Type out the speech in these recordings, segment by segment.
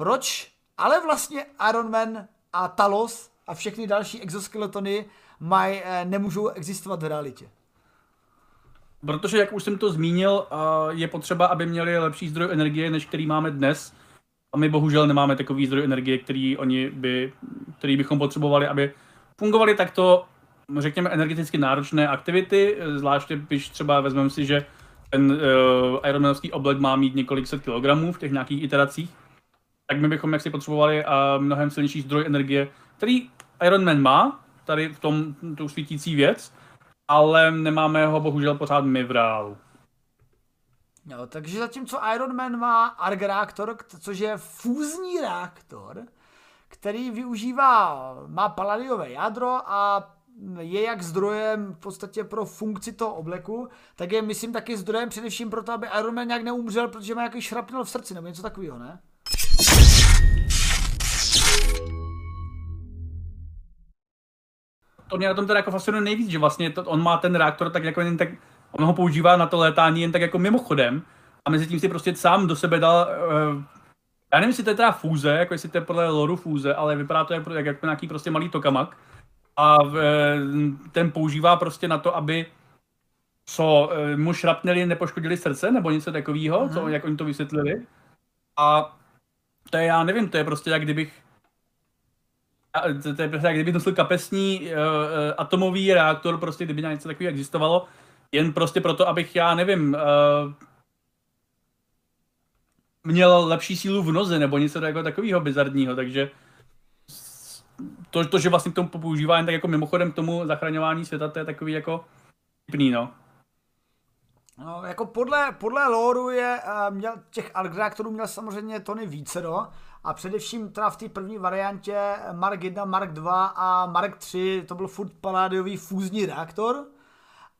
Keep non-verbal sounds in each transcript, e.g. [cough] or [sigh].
proč ale vlastně Iron Man a Talos a všechny další exoskeletony maj, eh, nemůžou existovat v realitě. Protože, jak už jsem to zmínil, je potřeba, aby měli lepší zdroj energie, než který máme dnes. A my bohužel nemáme takový zdroj energie, který oni by, který bychom potřebovali, aby fungovaly takto, řekněme, energeticky náročné aktivity, zvláště když třeba vezmeme si, že ten uh, Ironmanovský oblek má mít několik set kilogramů v těch nějakých iteracích, tak my bychom jaksi potřebovali uh, mnohem silnější zdroj energie, který Iron Man má, tady v tom tu svítící věc, ale nemáme ho bohužel pořád my v reálu. Jo, takže zatímco Iron Man má ARG reaktor, což je fúzní reaktor, který využívá, má paladiové jádro a je jak zdrojem v podstatě pro funkci toho obleku, tak je myslím taky zdrojem především pro to, aby Iron Man nějak neumřel, protože má nějaký šrapnel v srdci nebo něco takového, ne? To mě na tom teda jako fascinuje nejvíc, že vlastně to, on má ten reaktor tak jako jen tak, on ho používá na to létání jen tak jako mimochodem a mezi tím si prostě sám do sebe dal, uh, já nevím, jestli to je teda fúze, jako jestli to je podle loru fúze, ale vypadá to jako, jako nějaký prostě malý tokamak a uh, ten používá prostě na to, aby co uh, mu šrapneli nepoškodili srdce nebo něco takového, co, jak oni to vysvětlili. A to je, já nevím, to je prostě jak kdybych to, to je prostě kdyby nosil kapesní uh, atomový reaktor, prostě kdyby něco takového existovalo, jen prostě proto, abych, já nevím, uh, měl lepší sílu v noze, nebo něco jako takového bizardního, takže to, to, že vlastně k tomu používá jen tak jako mimochodem k tomu zachraňování světa, to je takový jako vtipný, no. No, jako podle, podle loru je, uh, měl, těch reaktorů měl samozřejmě Tony více, no a především teda v té první variantě Mark 1, Mark 2 a Mark 3 to byl furt paládiový fúzní reaktor.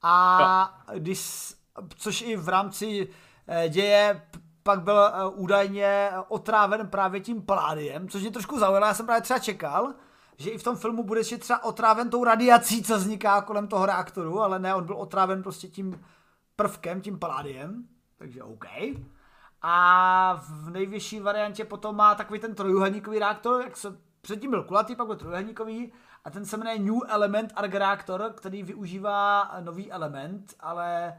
A když, což i v rámci eh, děje pak byl eh, údajně otráven právě tím paládiem, což mě trošku zaujalo, já jsem právě třeba čekal, že i v tom filmu bude ještě třeba otráven tou radiací, co vzniká kolem toho reaktoru, ale ne, on byl otráven prostě tím prvkem, tím paládiem, takže OK. A v nejvyšší variantě potom má takový ten trojuhelníkový reaktor, jak se předtím byl kulatý, pak byl trojuhelníkový a ten se jmenuje New Element Arc Reactor, který využívá nový element, ale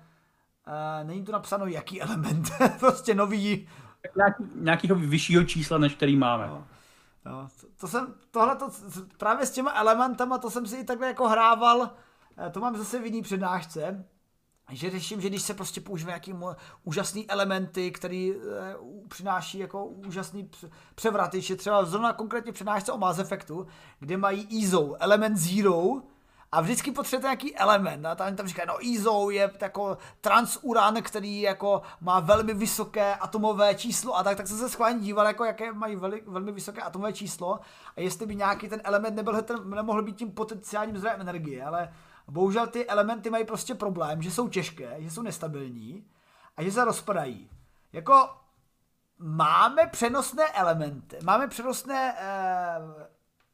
uh, není tu napsáno jaký element, [laughs] prostě nový. Nějaký, nějakýho vyššího čísla, než který máme. No. No, to, to jsem, tohle to, právě s těma elementama, to jsem si i takhle jako hrával, eh, to mám zase v jiný přednášce, že řeším, že když se prostě používají nějaký úžasný elementy, který e, přináší jako úžasný převraty, že třeba zrovna konkrétně přednášce o Mass Effectu, kde mají EZO, element Zero, a vždycky potřebujete nějaký element. A tam, tam říkají, no EZO je jako transuran, který jako má velmi vysoké atomové číslo a tak, tak jsem se schválně díval, jako jaké mají veli, velmi vysoké atomové číslo a jestli by nějaký ten element nebyl, ten, nemohl být tím potenciálním zdrojem energie, ale bohužel ty elementy mají prostě problém, že jsou těžké, že jsou nestabilní a že se rozpadají. Jako máme přenosné elementy, máme přenosné eh,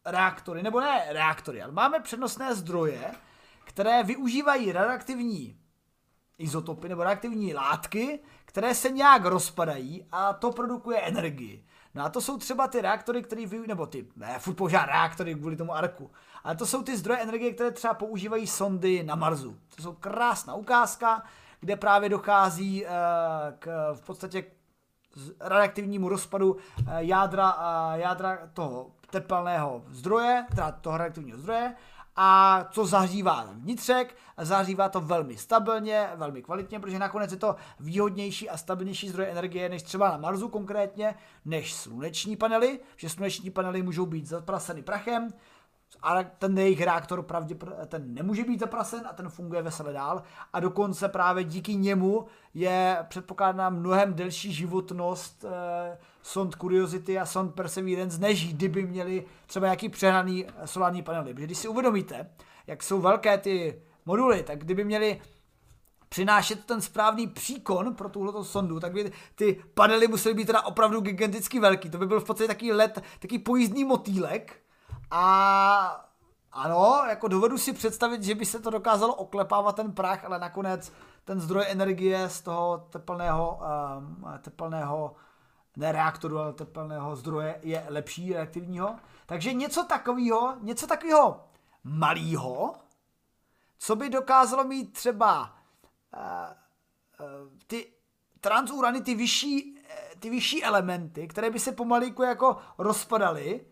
reaktory, nebo ne reaktory, ale máme přenosné zdroje, které využívají radioaktivní izotopy nebo reaktivní látky, které se nějak rozpadají a to produkuje energii. No a to jsou třeba ty reaktory, které využívají, nebo ty, ne, furt používá reaktory kvůli tomu arku, ale to jsou ty zdroje energie, které třeba používají sondy na Marsu. To jsou krásná ukázka, kde právě dochází uh, k v podstatě k radioaktivnímu rozpadu uh, jádra, uh, jádra toho tepelného zdroje, teda toho radioaktivního zdroje, a co zahřívá vnitřek, a zahřívá to velmi stabilně, velmi kvalitně, protože nakonec je to výhodnější a stabilnější zdroje energie než třeba na Marsu konkrétně, než sluneční panely, že sluneční panely můžou být zapraseny prachem, ale ten jejich reaktor pravděpodobně ten nemůže být zaprasen a ten funguje veselé dál. A dokonce právě díky němu je předpokládána mnohem delší životnost eh, sond Curiosity a sond Perseverance, než kdyby měli třeba nějaký přehnaný solární panely. Protože když si uvědomíte, jak jsou velké ty moduly, tak kdyby měli přinášet ten správný příkon pro tuhleto sondu, tak by ty panely musely být teda opravdu giganticky velký. To by byl v podstatě takový let, takový pojízdný motýlek, a ano, jako dovedu si představit, že by se to dokázalo oklepávat ten prach, ale nakonec ten zdroj energie z toho teplného, um, teplného ne reaktoru, ale tepelného zdroje je lepší reaktivního. Takže něco takového, něco takového malého, co by dokázalo mít třeba uh, uh, ty transurany, ty vyšší, ty vyšší elementy, které by se pomalíku jako rozpadaly,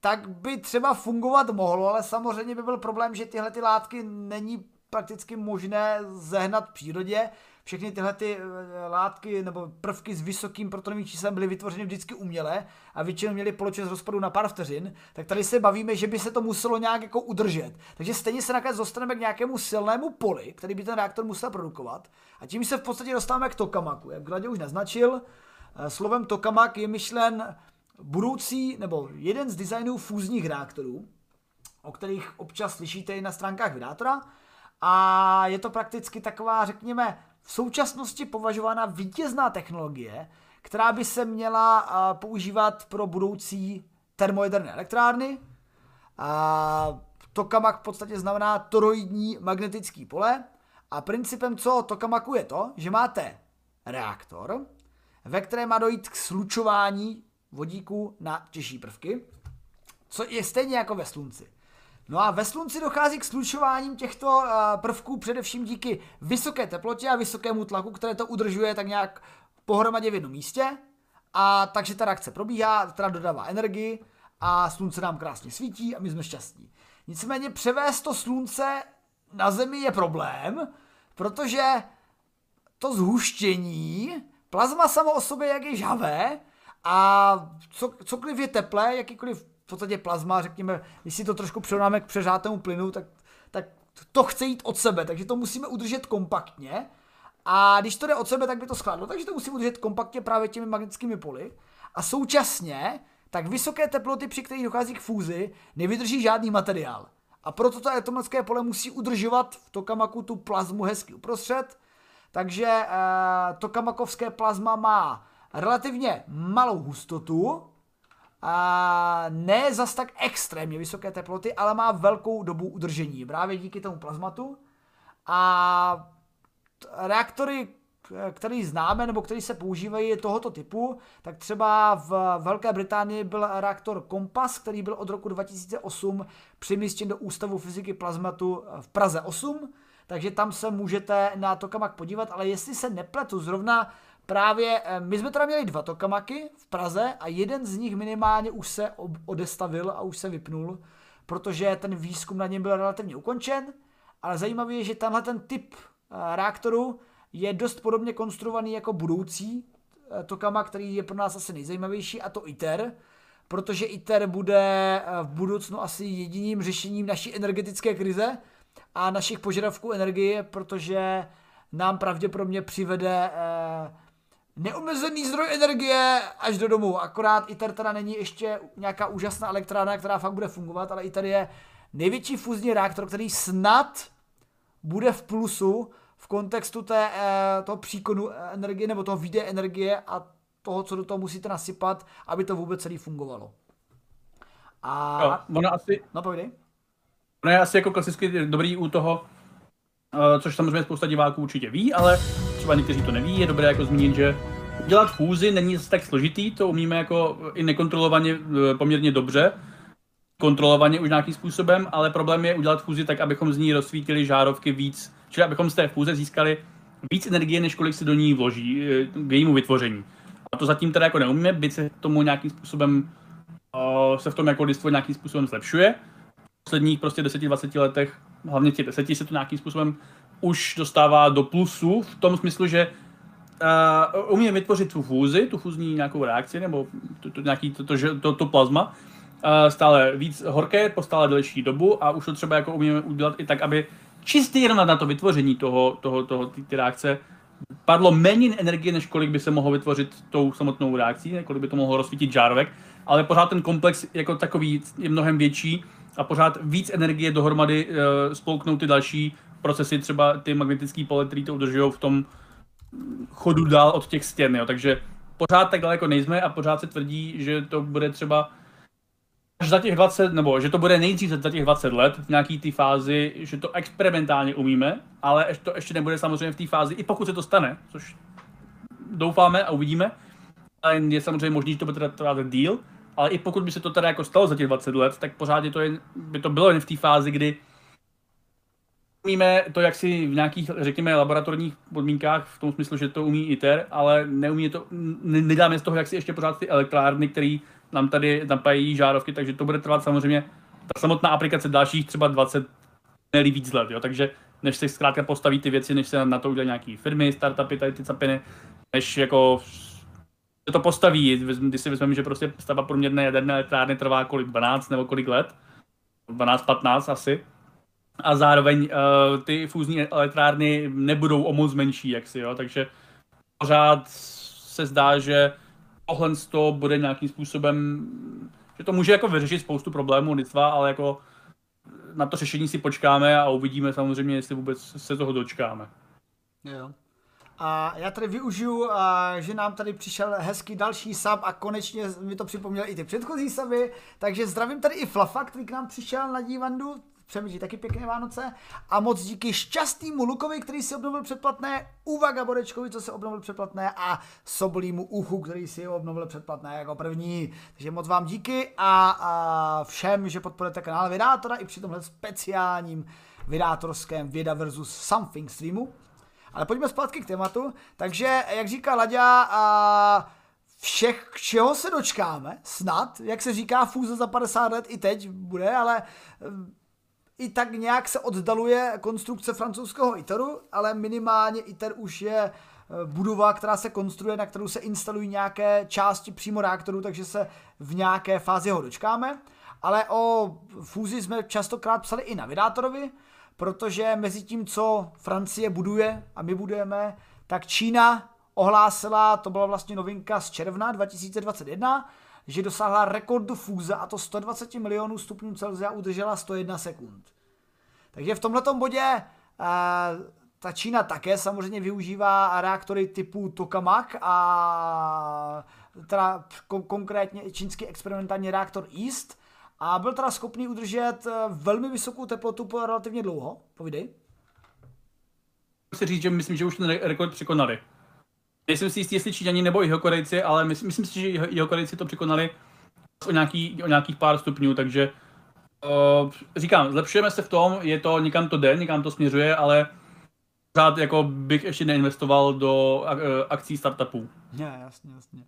tak by třeba fungovat mohlo, ale samozřejmě by byl problém, že tyhle ty látky není prakticky možné zehnat v přírodě. Všechny tyhle ty eh, látky nebo prvky s vysokým protonovým číslem byly vytvořeny vždycky uměle a většinou měly poločas rozpadu na pár vteřin, tak tady se bavíme, že by se to muselo nějak jako udržet. Takže stejně se nakonec dostaneme k nějakému silnému poli, který by ten reaktor musel produkovat a tím se v podstatě dostáváme k tokamaku. Jak Gladě už naznačil, eh, slovem tokamak je myšlen budoucí nebo jeden z designů fúzních reaktorů, o kterých občas slyšíte i na stránkách vydátora. A je to prakticky taková, řekněme, v současnosti považovaná vítězná technologie, která by se měla používat pro budoucí termojaderné elektrárny. A tokamak v podstatě znamená toroidní magnetický pole. A principem co tokamaku je to, že máte reaktor, ve kterém má dojít k slučování vodíku na těžší prvky, co je stejně jako ve slunci. No a ve slunci dochází k slučováním těchto prvků především díky vysoké teplotě a vysokému tlaku, které to udržuje tak nějak pohromadě v jednom místě. A takže ta reakce probíhá, teda dodává energii a slunce nám krásně svítí a my jsme šťastní. Nicméně převést to slunce na Zemi je problém, protože to zhuštění, plazma samo o sobě jak je žavé, a co, cokoliv je teplé, jakýkoliv podstatě plazma, řekněme, když si to trošku přirovnáme k přežátému plynu, tak, tak to chce jít od sebe, takže to musíme udržet kompaktně. A když to jde od sebe, tak by to schladlo, takže to musíme udržet kompaktně právě těmi magnetickými poli. A současně, tak vysoké teploty, při kterých dochází k fúzi, nevydrží žádný materiál. A proto to elektromagnetické pole musí udržovat v tokamaku tu plazmu hezky uprostřed. Takže eh, tokamakovské plazma má relativně malou hustotu, a ne zas tak extrémně vysoké teploty, ale má velkou dobu udržení. Právě díky tomu plazmatu. A reaktory, které známe nebo které se používají tohoto typu, tak třeba v Velké Británii byl reaktor Kompas, který byl od roku 2008 přemístěn do Ústavu fyziky plazmatu v Praze 8, takže tam se můžete na tokamak podívat, ale jestli se nepletu, zrovna právě, eh, my jsme teda měli dva tokamaky v Praze a jeden z nich minimálně už se odestavil a už se vypnul, protože ten výzkum na něm byl relativně ukončen, ale zajímavé je, že tenhle ten typ eh, reaktoru je dost podobně konstruovaný jako budoucí eh, tokama, který je pro nás asi nejzajímavější, a to ITER, protože ITER bude v budoucnu asi jediným řešením naší energetické krize a našich požadavků energie, protože nám pravděpodobně přivede neomezený zdroj energie až do domu. Akorát ITER teda není ještě nějaká úžasná elektrárna, která fakt bude fungovat, ale ITER je největší fúzní reaktor, který snad bude v plusu v kontextu té, eh, toho příkonu energie nebo toho výdeje energie a toho, co do toho musíte nasypat, aby to vůbec celý fungovalo. A... No, ona asi... No, povídej. Ono je asi jako klasicky dobrý u toho, uh, což samozřejmě spousta diváků určitě ví, ale třeba někteří to neví, je dobré jako zmínit, že udělat fúzi není tak složitý, to umíme jako i nekontrolovaně eh, poměrně dobře, kontrolovaně už nějakým způsobem, ale problém je udělat fúzi tak, abychom z ní rozsvítili žárovky víc, čili abychom z té fúze získali víc energie, než kolik se do ní vloží eh, k jejímu vytvoření. A to zatím teda jako neumíme, byť se tomu nějakým způsobem uh, se v tom jako lidstvo nějakým způsobem zlepšuje. V posledních prostě 10-20 letech, hlavně těch deseti, se to nějakým způsobem už dostává do plusu v tom smyslu, že uh, umí vytvořit tu fúzi, tu fúzní nějakou reakci, nebo to, to, nějaký to, to, to, to plazma, uh, stále víc horké po stále delší dobu a už to třeba jako umíme udělat i tak, aby čistě jenom na to vytvoření toho, toho, toho ty, ty reakce padlo méně energie, než kolik by se mohlo vytvořit tou samotnou reakcí, kolik by to mohlo rozsvítit žárovek, ale pořád ten komplex jako takový je mnohem větší a pořád víc energie dohromady uh, spolknou ty další procesy, třeba ty magnetické pole, které to udržují v tom chodu dál od těch stěn, jo. takže pořád tak daleko nejsme a pořád se tvrdí, že to bude třeba až za těch 20, nebo že to bude nejdřív za těch 20 let v nějaký té fázi, že to experimentálně umíme, ale to ještě nebude samozřejmě v té fázi, i pokud se to stane, což doufáme a uvidíme, je samozřejmě možný, že to bude trvat díl, ale i pokud by se to teda jako stalo za těch 20 let, tak pořád je to jen, by to bylo jen v té fázi, kdy umíme to, jak si v nějakých, řekněme, laboratorních podmínkách, v tom smyslu, že to umí ITER, ale neumí to, nedáme z toho, jak si ještě pořád ty elektrárny, které nám tady napájí žárovky, takže to bude trvat samozřejmě ta samotná aplikace dalších třeba 20, ne víc let, jo, takže než se zkrátka postaví ty věci, než se na to udělají nějaký firmy, startupy, tady ty capiny, než jako se to postaví, když si vezmeme, že prostě stavba průměrné jaderné elektrárny trvá kolik, 12 nebo kolik let, 12-15 asi, a zároveň uh, ty fúzní elektrárny nebudou o moc menší, jaksi, jo, takže pořád se zdá, že tohle to bude nějakým způsobem, že to může jako vyřešit spoustu problémů lidstva, ale jako na to řešení si počkáme a uvidíme samozřejmě, jestli vůbec se toho dočkáme. Jo. A já tady využiju, že nám tady přišel hezký další sub a konečně mi to připomněl i ty předchozí suby, takže zdravím tady i Flafa, který k nám přišel na dívandu, Přemýšlí taky pěkné Vánoce. A moc díky šťastnému Lukovi, který si obnovil předplatné, Uvaga Borečkovi, co se obnovil předplatné a Sobolímu Uchu, který si obnovil předplatné jako první. Takže moc vám díky a, a všem, že podporujete kanál Vydátora i při tomhle speciálním vydátorském Věda versus Something streamu. Ale pojďme zpátky k tématu. Takže, jak říká Laďa, a všech, čeho se dočkáme, snad, jak se říká, fúze za 50 let i teď bude, ale i tak nějak se oddaluje konstrukce francouzského ITERu, ale minimálně ITER už je eh, budova, která se konstruuje, na kterou se instalují nějaké části přímo reaktoru, takže se v nějaké fázi ho dočkáme. Ale o fúzi jsme častokrát psali i na vydátorovi, protože mezi tím, co Francie buduje a my budujeme, tak Čína ohlásila, to byla vlastně novinka z června 2021, že dosáhla rekordu fúze a to 120 milionů stupňů Celsia udržela 101 sekund. Takže v tomto bodě uh, ta Čína také samozřejmě využívá reaktory typu tokamak a teda kon- konkrétně čínský experimentální reaktor East a byl teda schopný udržet eh, velmi vysokou teplotu po relativně dlouho. Povídej. Chci říct, že myslím, že už ten rekord překonali. Nejsem si jistý, jestli Číňani nebo jeho Korejci, ale myslím, myslím si, že jeho Korejci to překonali o, nějaký, o nějakých pár stupňů, takže uh, říkám, zlepšujeme se v tom, je to, někam to jde, někam to směřuje, ale pořád jako bych ještě neinvestoval do uh, akcí startupů. Ne, jasně, jasně.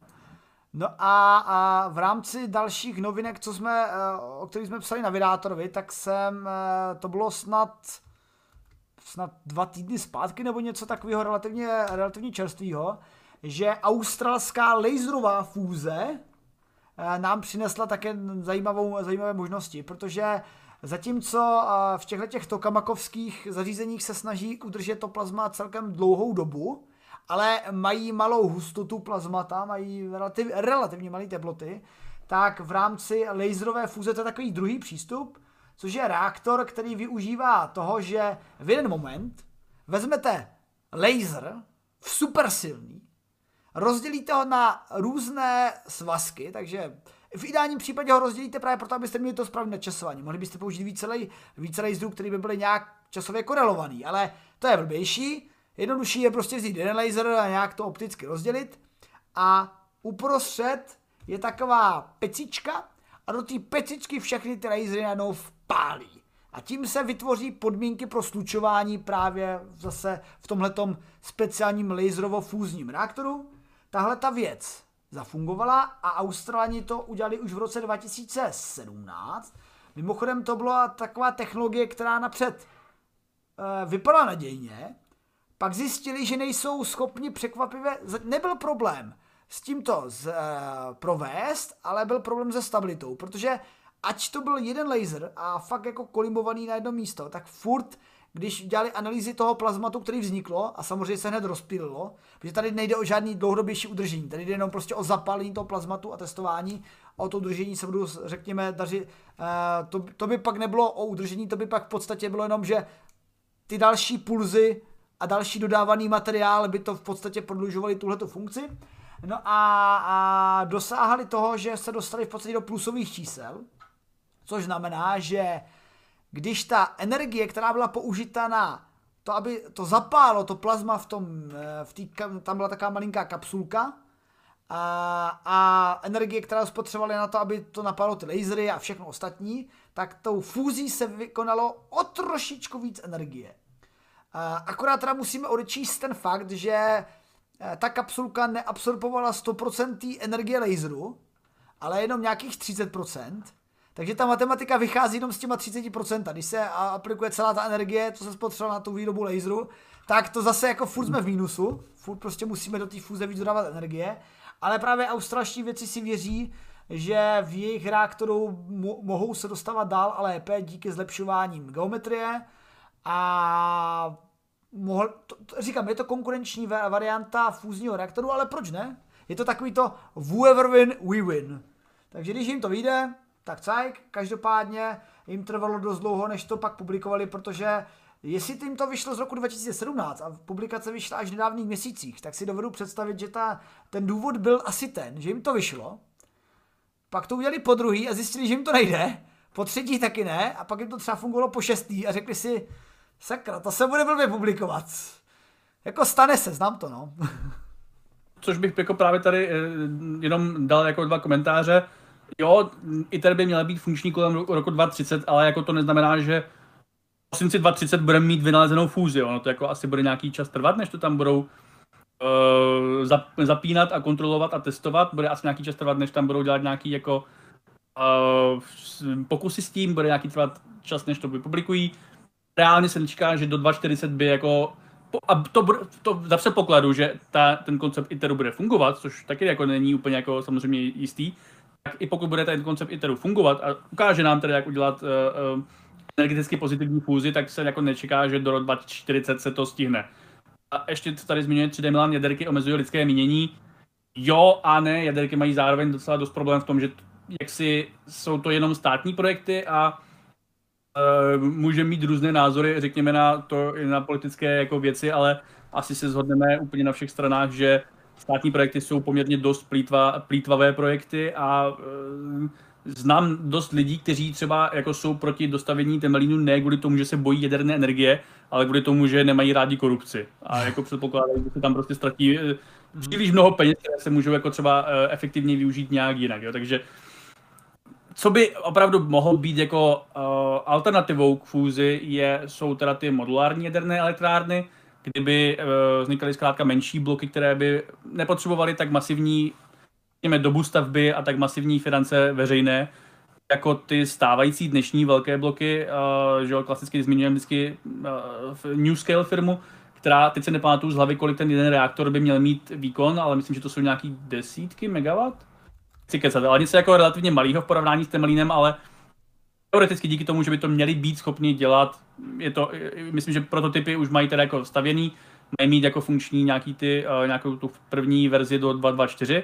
No a, a v rámci dalších novinek, co jsme, uh, o kterých jsme psali na Vydátorovi, tak jsem, uh, to bylo snad snad dva týdny zpátky nebo něco takového relativně, relativně čerstvého, že australská laserová fúze eh, nám přinesla také zajímavou, zajímavé možnosti, protože zatímco eh, v těchto těch tokamakovských zařízeních se snaží udržet to plazma celkem dlouhou dobu, ale mají malou hustotu plazmata, mají relativ, relativně malé teploty, tak v rámci laserové fúze to je takový druhý přístup, což je reaktor, který využívá toho, že v jeden moment vezmete laser v super silný, rozdělíte ho na různé svazky, takže v ideálním případě ho rozdělíte právě proto, abyste měli to správné časování. Mohli byste použít více, lej, více laserů, který by byly nějak časově korelovaný, ale to je blbější. Jednodušší je prostě vzít jeden laser a nějak to opticky rozdělit. A uprostřed je taková pecička a do té pecičky všechny ty lasery najednou pálí. A tím se vytvoří podmínky pro slučování právě zase v tomhletom speciálním laserovo-fúzním reaktoru. Tahle ta věc zafungovala a Australani to udělali už v roce 2017. Mimochodem to byla taková technologie, která napřed e, vypadala nadějně, pak zjistili, že nejsou schopni překvapivě, nebyl problém s tímto z, e, provést, ale byl problém se stabilitou, protože ať to byl jeden laser a fakt jako kolimbovaný na jedno místo, tak furt, když dělali analýzy toho plazmatu, který vzniklo, a samozřejmě se hned rozpílilo, protože tady nejde o žádný dlouhodobější udržení, tady jde jenom prostě o zapálení toho plazmatu a testování, a o to udržení se budu, řekněme, dařit, uh, to, to by pak nebylo o udržení, to by pak v podstatě bylo jenom, že ty další pulzy a další dodávaný materiál by to v podstatě prodlužovali tuhleto funkci. No a, a dosáhli toho, že se dostali v podstatě do plusových čísel, Což znamená, že když ta energie, která byla použita na to, aby to zapálo to plazma v tom, eh, v tý, tam byla taková malinká kapsulka a, a energie, která spotřebovali na to, aby to napadlo ty lasery a všechno ostatní, tak tou fúzí se vykonalo o trošičku víc energie. A akorát teda musíme odečíst ten fakt, že ta kapsulka neabsorbovala 100% energie laseru, ale jenom nějakých 30%. Takže ta matematika vychází jenom s těma 30%. Když se aplikuje celá ta energie, co se spotřebovala na tu výrobu laseru, tak to zase jako furt jsme v mínusu. Furt prostě musíme do té fúze víc dodávat energie. Ale právě australští věci si věří, že v jejich reaktoru mo- mohou se dostávat dál a lépe díky zlepšováním geometrie a mohl, to, to, říkám, je to konkurenční varianta fúzního reaktoru, ale proč ne? Je to takový to whoever win, we win. Takže když jim to vyjde, tak cajk, každopádně jim trvalo dost dlouho, než to pak publikovali, protože jestli tím to vyšlo z roku 2017 a publikace vyšla až v nedávných měsících, tak si dovedu představit, že ta, ten důvod byl asi ten, že jim to vyšlo, pak to udělali po druhý a zjistili, že jim to nejde, po třetí taky ne, a pak jim to třeba fungovalo po šestý a řekli si, sakra, to se bude blbě publikovat. Jako stane se, znám to, no. [laughs] Což bych jako právě tady eh, jenom dal jako dva komentáře. Jo, ITER by měl být funkční kolem roku 2030, ale jako to neznamená, že v prosinci 2030 budeme mít vynalezenou fúzi. Ono to jako asi bude nějaký čas trvat, než to tam budou uh, zapínat a kontrolovat a testovat. Bude asi nějaký čas trvat, než tam budou dělat nějaký jako uh, pokusy s tím, bude nějaký trvat čas, než to vypublikují. Reálně se čeká, že do 2040 by jako a to, to za předpokladu, že ta, ten koncept ITERu bude fungovat, což taky jako není úplně jako samozřejmě jistý, tak i pokud bude ten koncept ITERu fungovat a ukáže nám tedy, jak udělat uh, uh, energeticky pozitivní fúzi, tak se jako nečeká, že do roku 2040 se to stihne. A ještě tady zmiňuje 3D Milan, jaderky omezují lidské mínění. Jo a ne, jaderky mají zároveň docela dost problém v tom, že jaksi jsou to jenom státní projekty a může mít různé názory, řekněme na to na politické jako věci, ale asi se shodneme úplně na všech stranách, že státní projekty jsou poměrně dost plítva, plítvavé projekty a uh, znám dost lidí, kteří třeba jako jsou proti dostavení Temelínu ne kvůli tomu, že se bojí jaderné energie, ale kvůli tomu, že nemají rádi korupci. A jako předpokládají, že se tam prostě ztratí eh, příliš mnoho peněz, které se můžou jako třeba eh, efektivně využít nějak jinak. Jo? Takže co by opravdu mohlo být jako uh, alternativou k fúzi, je, jsou teda ty modulární jaderné elektrárny, kdyby uh, vznikaly zkrátka menší bloky, které by nepotřebovaly tak masivní řekněme, dobu stavby a tak masivní finance veřejné, jako ty stávající dnešní velké bloky, uh, že jo, klasicky zmiňujeme vždycky uh, New Scale firmu, která, teď se nepamatuju z hlavy, kolik ten jeden reaktor by měl mít výkon, ale myslím, že to jsou nějaký desítky megawatt. Chci kecat, ale něco jako relativně malého v porovnání s Temelínem, ale teoreticky díky tomu, že by to měli být schopni dělat, je to, myslím, že prototypy už mají teda jako stavěný, mají mít jako funkční nějaký ty, uh, nějakou tu první verzi do 2.2.4,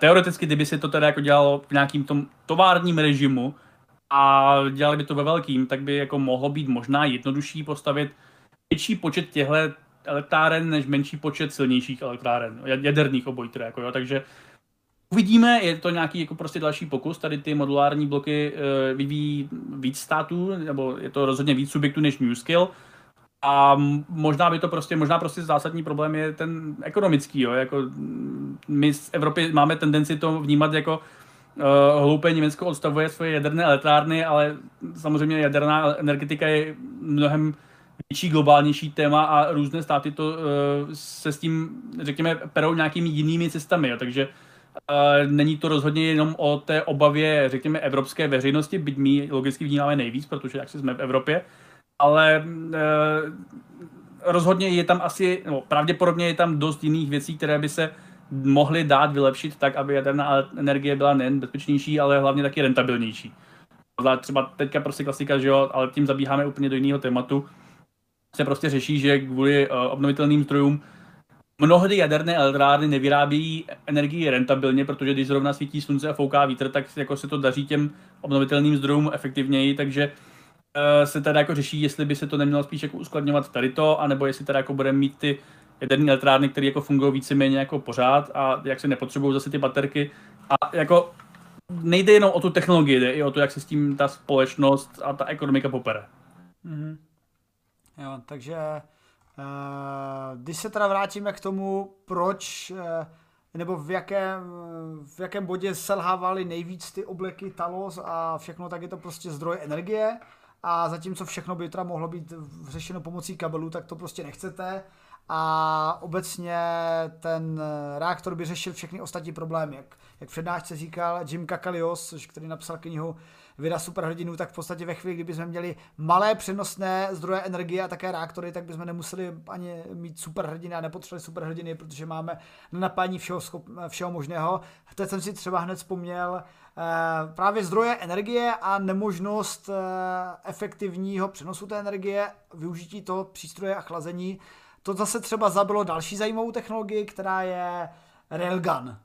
teoreticky, kdyby se to teda jako dělalo v nějakým tom továrním režimu a dělali by to ve velkým, tak by jako mohlo být možná jednodušší postavit větší počet těchto elektráren než menší počet silnějších elektráren, jaderných oboj teda, jako jo, takže Uvidíme, je to nějaký jako prostě další pokus, tady ty modulární bloky e, vyvíjí víc států, nebo je to rozhodně víc subjektů než New Skill, a možná by to prostě, možná prostě zásadní problém je ten ekonomický, jo, jako my z Evropy máme tendenci to vnímat jako uh, hloupé Německo odstavuje svoje jaderné elektrárny, ale samozřejmě jaderná energetika je mnohem větší, globálnější téma a různé státy to uh, se s tím, řekněme, perou nějakými jinými cestami, jo, takže Uh, není to rozhodně jenom o té obavě, řekněme, evropské veřejnosti, byť my logicky vnímáme nejvíc, protože jak si jsme v Evropě, ale e, rozhodně je tam asi, no, pravděpodobně je tam dost jiných věcí, které by se mohly dát vylepšit tak, aby jaderná energie byla nejen bezpečnější, ale hlavně taky rentabilnější. Třeba teďka prostě klasika, že jo, ale tím zabíháme úplně do jiného tématu. Se prostě řeší, že kvůli uh, obnovitelným zdrojům mnohdy jaderné elektrárny nevyrábějí energii rentabilně, protože když zrovna svítí slunce a fouká vítr, tak jako se to daří těm obnovitelným zdrojům efektivněji, takže uh, se teda jako řeší, jestli by se to nemělo spíš jako uskladňovat tady to, anebo jestli teda jako budeme mít ty jaderné elektrárny, které jako fungují víceméně jako pořád a jak se nepotřebují zase ty baterky. A jako nejde jenom o tu technologii, jde i o to, jak se s tím ta společnost a ta ekonomika popere. Mm-hmm. Jo, takže když se teda vrátíme k tomu, proč uh, nebo v jakém, v jakém bodě selhávaly nejvíc ty obleky Talos a všechno, tak je to prostě zdroj energie. A zatímco všechno by teda mohlo být řešeno pomocí kabelů, tak to prostě nechcete. A obecně ten reaktor by řešil všechny ostatní problémy, jak, jak přednášce říkal Jim Kakalios, který napsal knihu Vida superhrdinů, tak v podstatě ve chvíli, kdyby jsme měli malé přenosné zdroje energie a také reaktory, tak bychom nemuseli ani mít superhrdiny a nepotřebovali superhrdiny, protože máme na napájení všeho, schop, všeho možného. Teď jsem si třeba hned vzpomněl eh, právě zdroje energie a nemožnost eh, efektivního přenosu té energie, využití toho přístroje a chlazení. To zase třeba zabilo další zajímavou technologii, která je railgun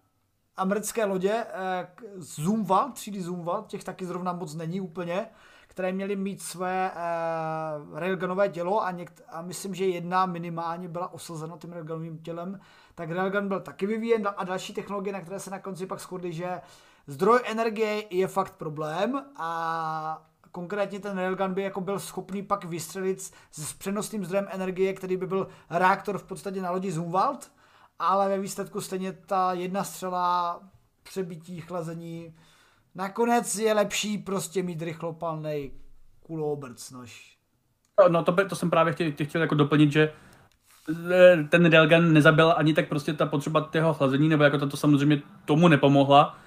americké lodě, eh, Zoomval, třídy Zoomval, těch taky zrovna moc není úplně, které měly mít své eh, railgunové dělo a, někt- a myslím, že jedna minimálně byla osazena tím railgunovým tělem, tak railgun byl taky vyvíjen. A další technologie, na které se na konci pak shodli, že zdroj energie je fakt problém a konkrétně ten railgun by jako byl schopný pak vystřelit s, s přenosným zdrojem energie, který by byl reaktor v podstatě na lodi Zoomwald, ale ve výsledku stejně ta jedna střela přebití, chlazení, nakonec je lepší prostě mít rychlopalnej kuloobrc, nož. No to, to jsem právě chtěl, chtěl jako doplnit, že e, ten Railgun nezabil ani tak prostě ta potřeba tého chlazení, nebo jako to, samozřejmě tomu nepomohla,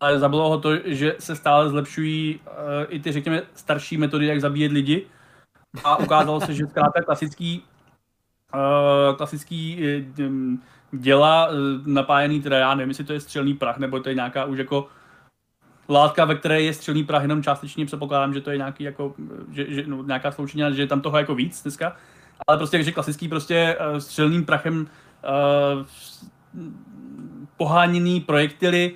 ale zabilo ho to, že se stále zlepšují uh, i ty, řekněme, starší metody, jak zabíjet lidi. A ukázalo se, že zkrátka klasický, uh, klasický uh, děla eh, napájený, teda já nevím, jestli to je střelný prach, nebo to je nějaká už jako látka, ve které je střelný prach jenom částečně, předpokládám, že to je nějaký jako, že, že, no, nějaká sloučenina, že je tam toho jako víc dneska, ale prostě, že klasický prostě uh, střelným prachem uh, poháněný projektily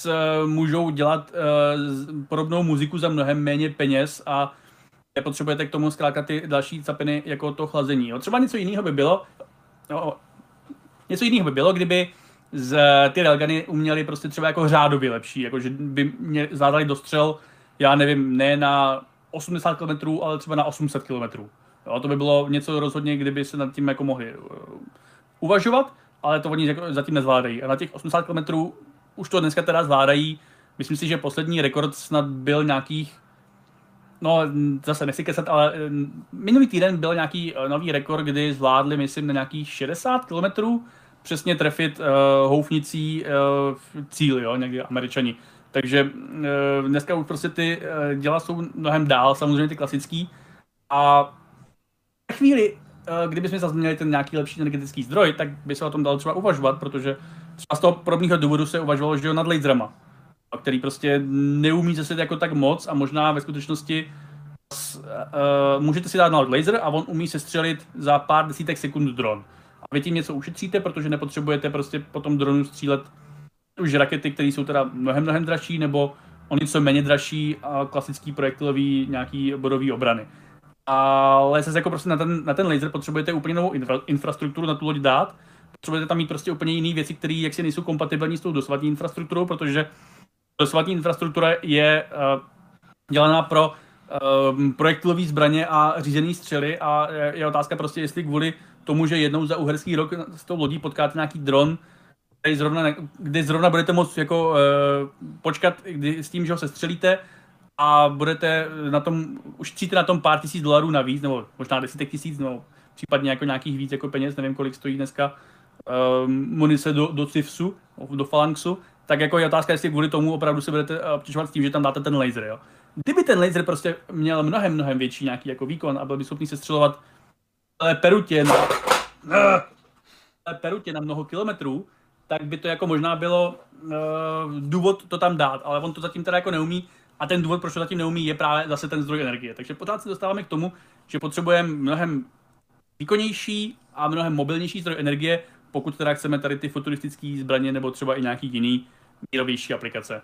s, můžou dělat uh, podobnou muziku za mnohem méně peněz a potřebujete k tomu zkrátka ty další capiny jako to chlazení. Jo. Třeba něco jiného by bylo, Něco jiného by bylo, kdyby z, ty railguny uměly prostě třeba jako řádově lepší, jako že by mě zvládali dostřel, já nevím, ne na 80 km, ale třeba na 800 km. Jo, to by bylo něco rozhodně, kdyby se nad tím jako mohli uh, uvažovat, ale to oni zatím nezvládají. A na těch 80 km už to dneska teda zvládají. Myslím si, že poslední rekord snad byl nějakých No, zase nechci kesat, ale minulý týden byl nějaký eh, nový rekord, kdy zvládli, myslím, na nějakých 60 kilometrů přesně trefit uh, houfnicí uh, cíl, jo, někdy američani. Takže uh, dneska už prostě ty uh, děla jsou mnohem dál, samozřejmě ty klasický. A v chvíli, uh, kdybychom zase měli ten nějaký lepší energetický zdroj, tak by se o tom dalo třeba uvažovat, protože třeba z toho podobného důvodu se uvažovalo, že jo, nad laserama, který prostě neumí zase jako tak moc a možná ve skutečnosti uh, můžete si dát na laser a on umí sestřelit za pár desítek sekund dron vy tím něco ušetříte, protože nepotřebujete prostě po tom dronu střílet už rakety, které jsou teda mnohem, mnohem dražší, nebo o něco méně dražší a klasický projektilový nějaký bodový obrany. Ale se jako prostě na ten, na ten laser potřebujete úplně novou infra, infrastrukturu na tu loď dát, potřebujete tam mít prostě úplně jiné věci, které jaksi nejsou kompatibilní s tou dosvatní infrastrukturou, protože dosvatní infrastruktura je uh, dělaná pro uh, projektilové zbraně a řízené střely a je, otázka prostě, jestli kvůli tomu, že jednou za uherský rok s tou lodí potkáte nějaký dron, který zrovna, kdy zrovna budete moct jako uh, počkat kdy, s tím, že ho se střelíte a budete na tom, ušetříte na tom pár tisíc dolarů navíc, nebo možná desítek tisíc, nebo případně jako nějakých víc jako peněz, nevím, kolik stojí dneska uh, munice do, do CIFSu, do Phalanxu, tak jako je otázka, jestli kvůli tomu opravdu se budete obtěžovat s tím, že tam dáte ten laser, jo. Kdyby ten laser prostě měl mnohem, mnohem větší nějaký jako výkon a byl by schopný se střelovat ale perutě na, ale perutě na mnoho kilometrů, tak by to jako možná bylo uh, důvod to tam dát, ale on to zatím teda jako neumí a ten důvod, proč to zatím neumí, je právě zase ten zdroj energie. Takže pořád se dostáváme k tomu, že potřebujeme mnohem výkonnější a mnohem mobilnější zdroj energie, pokud teda chceme tady ty futuristické zbraně nebo třeba i nějaký jiný mírovější aplikace.